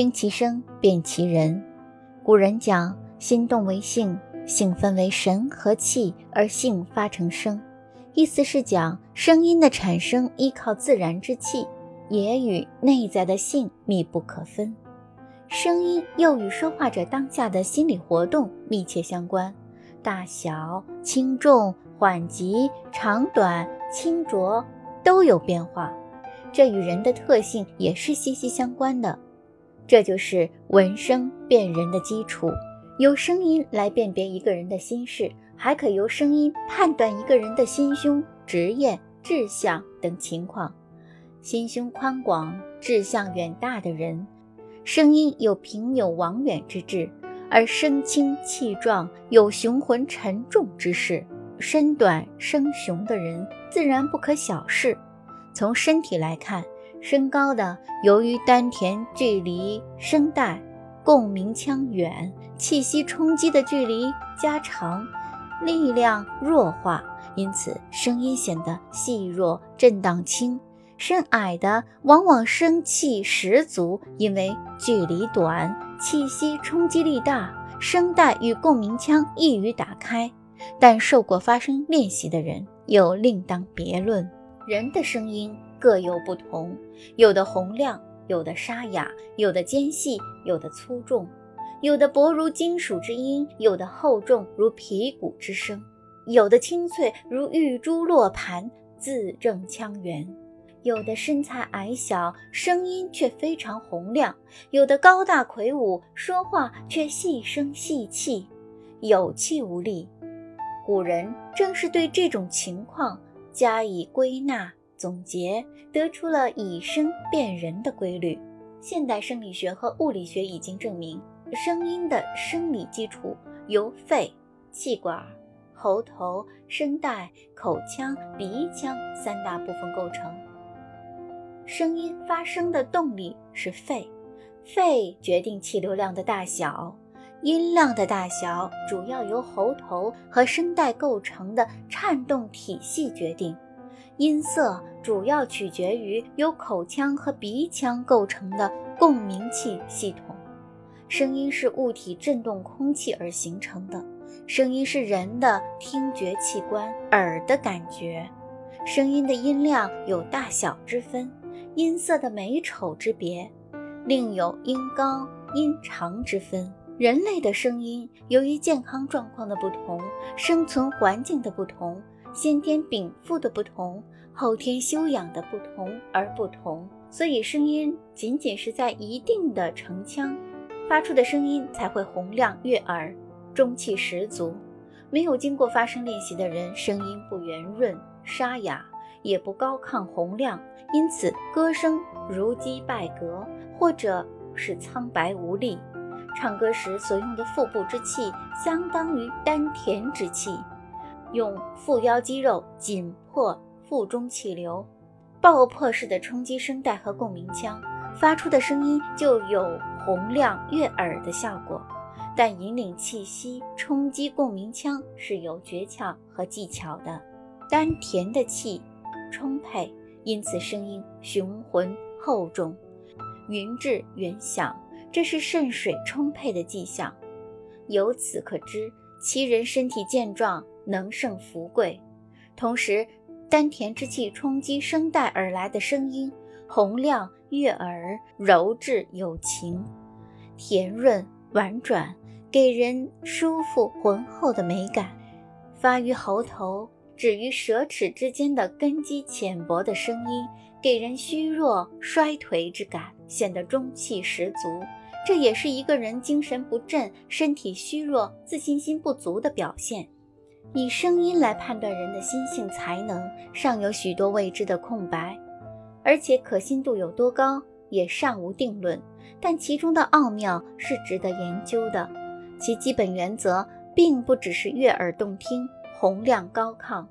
听其声，辨其人。古人讲，心动为性，性分为神和气，而性发成声。意思是讲，声音的产生依靠自然之气，也与内在的性密不可分。声音又与说话者当下的心理活动密切相关，大小、轻重、缓急、长短、清浊都有变化，这与人的特性也是息息相关的。这就是闻声辨人的基础，由声音来辨别一个人的心事，还可由声音判断一个人的心胸、职业、志向等情况。心胸宽广、志向远大的人，声音有平有往远之志；而声轻气壮、有雄浑沉重之势，身短声雄的人，自然不可小视。从身体来看。身高的，由于丹田距离声带共鸣腔远，气息冲击的距离加长，力量弱化，因此声音显得细弱、震荡轻。身矮的往往声气十足，因为距离短，气息冲击力大，声带与共鸣腔易于打开。但受过发声练习的人又另当别论。人的声音。各有不同，有的洪亮，有的沙哑，有的尖细，有的粗重，有的薄如金属之音，有的厚重如皮鼓之声，有的清脆如玉珠落盘，字正腔圆；有的身材矮小，声音却非常洪亮；有的高大魁梧，说话却细声细气，有气无力。古人正是对这种情况加以归纳。总结得出了以声辨人的规律。现代生理学和物理学已经证明，声音的生理基础由肺、气管、喉头、声带、口腔、鼻腔三大部分构成。声音发声的动力是肺，肺决定气流量的大小，音量的大小主要由喉头和声带构成的颤动体系决定。音色主要取决于由口腔和鼻腔构成的共鸣器系统。声音是物体振动空气而形成的，声音是人的听觉器官耳的感觉。声音的音量有大小之分，音色的美丑之别，另有音高音长之分。人类的声音由于健康状况的不同，生存环境的不同。先天禀赋的不同，后天修养的不同而不同，所以声音仅仅是在一定的城腔发出的声音才会洪亮悦耳，中气十足。没有经过发声练习的人，声音不圆润沙哑，也不高亢洪亮，因此歌声如饥败革，或者是苍白无力。唱歌时所用的腹部之气，相当于丹田之气。用腹腰肌肉紧迫腹中气流，爆破式的冲击声带和共鸣腔，发出的声音就有洪亮悦耳的效果。但引领气息、冲击共鸣腔是有诀窍和技巧的。丹田的气充沛，因此声音雄浑厚重、匀质圆响，这是肾水充沛的迹象。由此可知，其人身体健壮。能胜福贵，同时，丹田之气冲击声带而来的声音，洪亮悦耳，柔质有情，甜润婉转，给人舒服浑厚的美感。发于喉头，止于舌齿之间的根基浅薄的声音，给人虚弱衰颓之感，显得中气十足。这也是一个人精神不振、身体虚弱、自信心不足的表现。以声音来判断人的心性才能，尚有许多未知的空白，而且可信度有多高也尚无定论。但其中的奥妙是值得研究的，其基本原则并不只是悦耳动听、洪亮高亢，